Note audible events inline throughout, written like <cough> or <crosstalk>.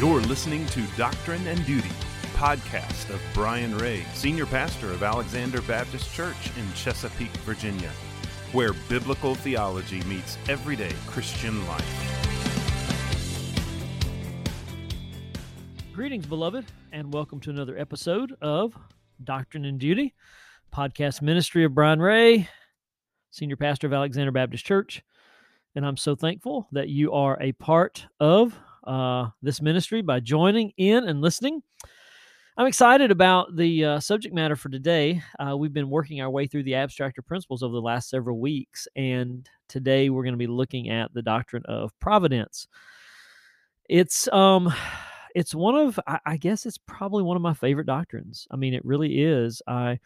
You're listening to Doctrine and Duty, podcast of Brian Ray, senior pastor of Alexander Baptist Church in Chesapeake, Virginia, where biblical theology meets everyday Christian life. Greetings, beloved, and welcome to another episode of Doctrine and Duty, podcast ministry of Brian Ray, senior pastor of Alexander Baptist Church. And I'm so thankful that you are a part of uh, this ministry by joining in and listening. I'm excited about the uh, subject matter for today. Uh, we've been working our way through the abstract of principles over the last several weeks, and today we're going to be looking at the doctrine of providence. It's um, it's one of I, I guess it's probably one of my favorite doctrines. I mean, it really is. I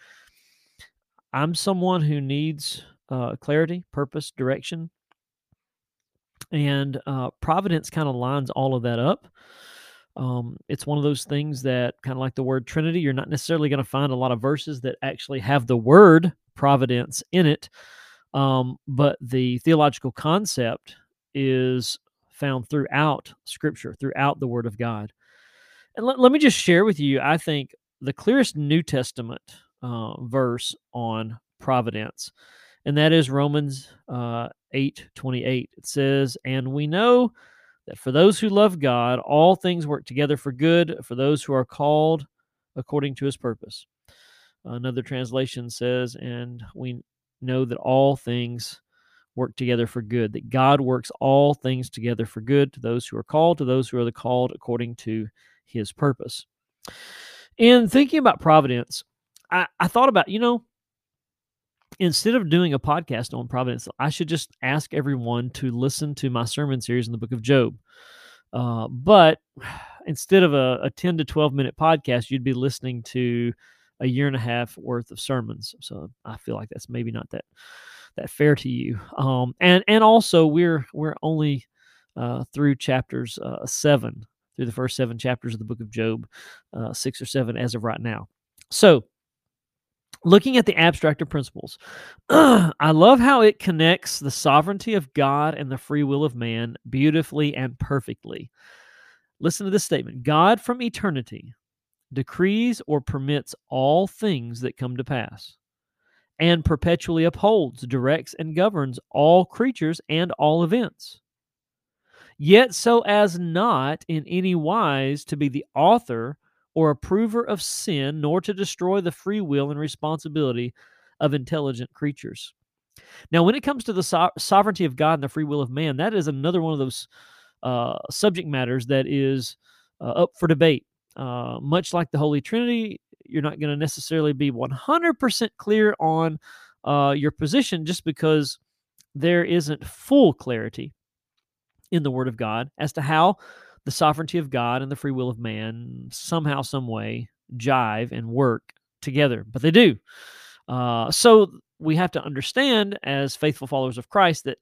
I'm someone who needs uh, clarity, purpose, direction, and uh, providence kind of lines all of that up. Um, it's one of those things that kind of like the word Trinity, you're not necessarily going to find a lot of verses that actually have the word providence in it. Um, but the theological concept is found throughout Scripture, throughout the Word of God. And let, let me just share with you, I think, the clearest New Testament uh, verse on providence, and that is Romans uh, 8 28. It says, And we know that for those who love God, all things work together for good for those who are called according to his purpose. Another translation says, And we know that all things work together for good, that God works all things together for good to those who are called, to those who are the called according to his purpose. In thinking about providence, I, I thought about, you know, instead of doing a podcast on providence, I should just ask everyone to listen to my sermon series in the book of Job. Uh, but <sighs> instead of a, a 10 to 12 minute podcast, you'd be listening to a year and a half worth of sermons. So I feel like that's maybe not that that fair to you. Um, and and also we're we're only uh, through chapters uh, seven, through the first seven chapters of the book of Job, uh, six or seven as of right now. So looking at the abstract of principles, <clears throat> I love how it connects the sovereignty of God and the free will of man beautifully and perfectly. Listen to this statement God from eternity decrees or permits all things that come to pass, and perpetually upholds, directs, and governs all creatures and all events. Yet, so as not in any wise to be the author or approver of sin, nor to destroy the free will and responsibility of intelligent creatures. Now, when it comes to the so- sovereignty of God and the free will of man, that is another one of those uh, subject matters that is uh, up for debate. Uh, much like the Holy Trinity, you're not going to necessarily be 100% clear on uh, your position just because there isn't full clarity in the Word of God as to how the sovereignty of God and the free will of man somehow, some way jive and work together, but they do. Uh, so we have to understand, as faithful followers of Christ, that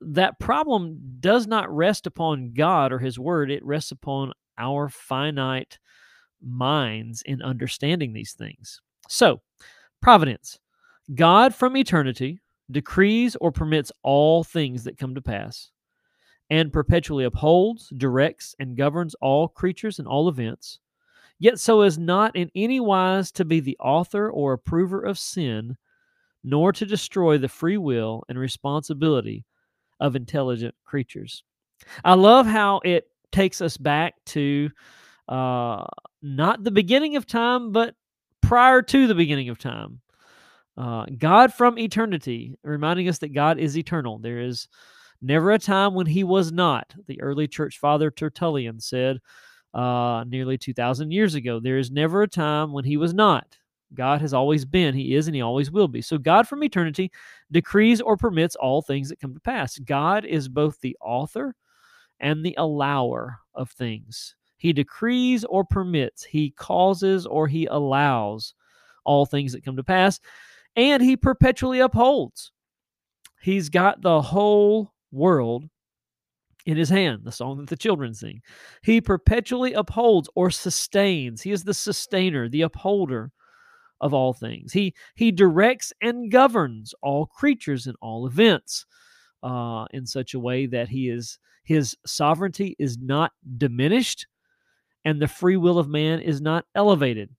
that problem does not rest upon God or His Word; it rests upon our finite minds in understanding these things. So, providence, God from eternity decrees or permits all things that come to pass and perpetually upholds, directs, and governs all creatures and all events, yet so as not in any wise to be the author or approver of sin, nor to destroy the free will and responsibility of intelligent creatures. I love how it takes us back to uh, not the beginning of time, but prior to the beginning of time. Uh, God from eternity, reminding us that God is eternal. There is Never a time when he was not, the early church father Tertullian said uh, nearly 2,000 years ago. There is never a time when he was not. God has always been, he is, and he always will be. So, God from eternity decrees or permits all things that come to pass. God is both the author and the allower of things. He decrees or permits, he causes or he allows all things that come to pass, and he perpetually upholds. He's got the whole world in his hand, the song that the children sing. He perpetually upholds or sustains. He is the sustainer, the upholder of all things. He he directs and governs all creatures and all events uh, in such a way that he is his sovereignty is not diminished and the free will of man is not elevated.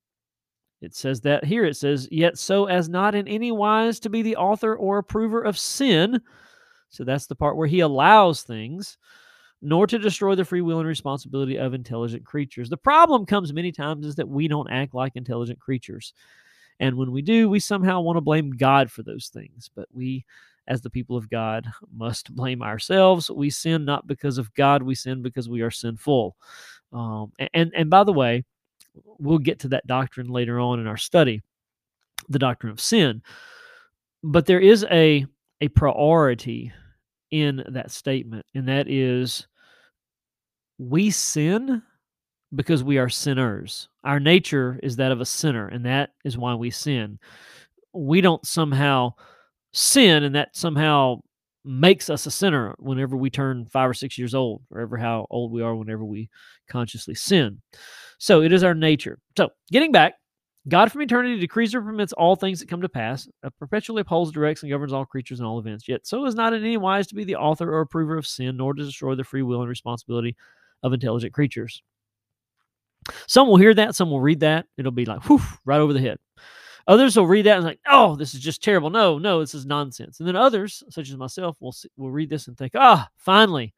It says that here it says, Yet so as not in any wise to be the author or approver of sin. So that's the part where he allows things, nor to destroy the free will and responsibility of intelligent creatures. The problem comes many times is that we don't act like intelligent creatures. And when we do, we somehow want to blame God for those things. But we, as the people of God, <laughs> must blame ourselves. We sin not because of God, we sin because we are sinful. Um, and, and by the way, we'll get to that doctrine later on in our study, the doctrine of sin. But there is a a priority in that statement, and that is we sin because we are sinners. Our nature is that of a sinner, and that is why we sin. We don't somehow sin, and that somehow makes us a sinner whenever we turn five or six years old, or ever how old we are whenever we consciously sin. So it is our nature. So getting back, God from eternity decrees or permits all things that come to pass, uh, perpetually upholds, directs, and governs all creatures and all events. Yet so is not in any wise to be the author or approver of sin, nor to destroy the free will and responsibility of intelligent creatures. Some will hear that, some will read that. It'll be like, whew, right over the head. Others will read that and like, oh, this is just terrible. No, no, this is nonsense. And then others, such as myself, will will read this and think, ah, finally,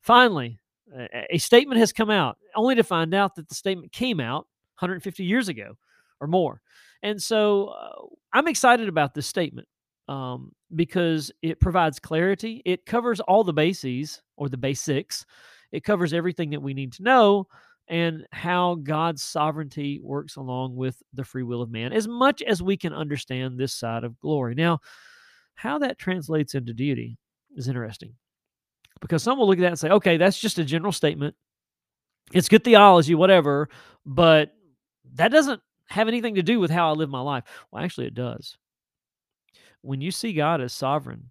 finally, a, a statement has come out, only to find out that the statement came out 150 years ago or more. And so uh, I'm excited about this statement um, because it provides clarity. It covers all the bases or the basics. It covers everything that we need to know and how God's sovereignty works along with the free will of man, as much as we can understand this side of glory. Now, how that translates into deity is interesting because some will look at that and say, okay, that's just a general statement. It's good theology, whatever, but that doesn't have anything to do with how I live my life. Well, actually, it does. When you see God as sovereign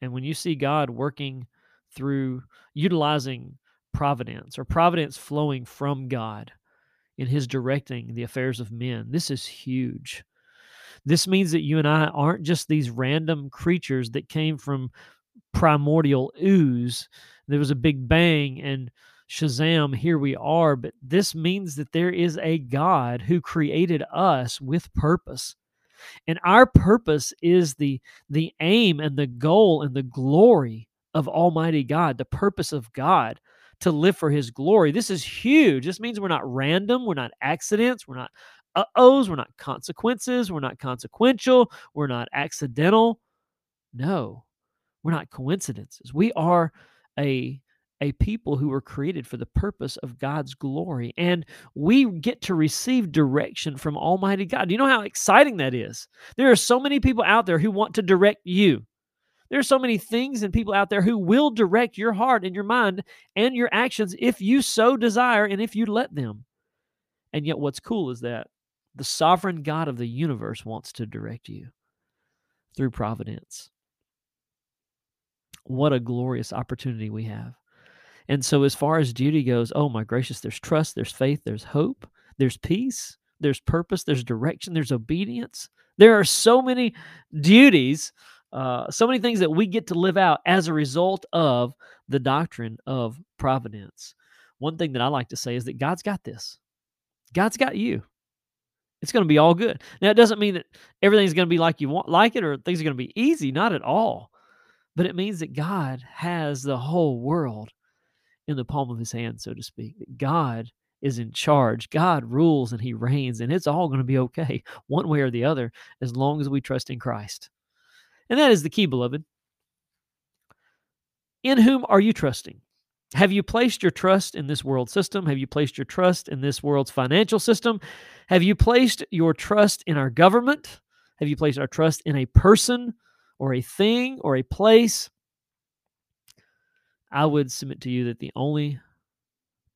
and when you see God working through utilizing providence or providence flowing from God in his directing the affairs of men, this is huge. This means that you and I aren't just these random creatures that came from primordial ooze. There was a big bang and Shazam, here we are. But this means that there is a God who created us with purpose. And our purpose is the, the aim and the goal and the glory of Almighty God, the purpose of God to live for His glory. This is huge. This means we're not random, we're not accidents, we're not uh ohs, we're not consequences, we're not consequential, we're not accidental. No, we're not coincidences. We are a a people who were created for the purpose of God's glory. And we get to receive direction from Almighty God. Do you know how exciting that is? There are so many people out there who want to direct you. There are so many things and people out there who will direct your heart and your mind and your actions if you so desire and if you let them. And yet, what's cool is that the sovereign God of the universe wants to direct you through providence. What a glorious opportunity we have. And so, as far as duty goes, oh my gracious, there's trust, there's faith, there's hope, there's peace, there's purpose, there's direction, there's obedience. There are so many duties, uh, so many things that we get to live out as a result of the doctrine of providence. One thing that I like to say is that God's got this, God's got you. It's going to be all good. Now, it doesn't mean that everything's going to be like you want, like it, or things are going to be easy. Not at all. But it means that God has the whole world in the palm of his hand, so to speak. That God is in charge. God rules and he reigns, and it's all going to be okay, <laughs> one way or the other, as long as we trust in Christ. And that is the key, beloved. In whom are you trusting? Have you placed your trust in this world system? Have you placed your trust in this world's financial system? Have you placed your trust in our government? Have you placed our trust in a person or a thing or a place? I would submit to you that the only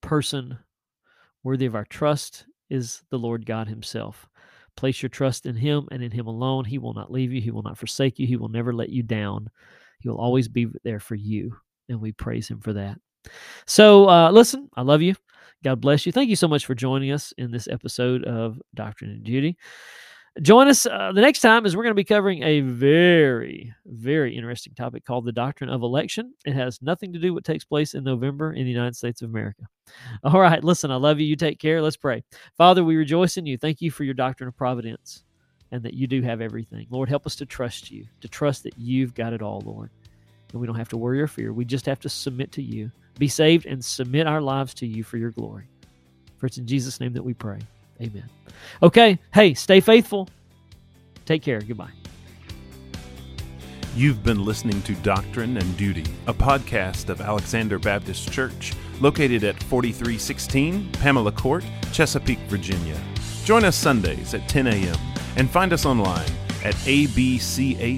person worthy of our trust is the Lord God Himself. Place your trust in Him and in Him alone. He will not leave you, He will not forsake you, He will never let you down. He will always be there for you. And we praise Him for that. So, uh, listen, I love you. God bless you. Thank you so much for joining us in this episode of Doctrine and Duty. Join us uh, the next time as we're going to be covering a very, very interesting topic called the doctrine of election. It has nothing to do with what takes place in November in the United States of America. <laughs> All right, listen, I love you. You take care. Let's pray. Father, we rejoice in you. Thank you for your doctrine of providence and that you do have everything. Lord, help us to trust you, to trust that you've got it all, Lord. And we don't have to worry or fear. We just have to submit to you, be saved, and submit our lives to you for your glory. For it's in Jesus' name that we pray. Amen. Okay, hey, stay faithful. Take care. Goodbye. You've been listening to Doctrine and Duty, a podcast of Alexander Baptist Church, located at 4316 Pamela Court, Chesapeake, Virginia. Join us Sundays at 10 a.m. and find us online at abch.org.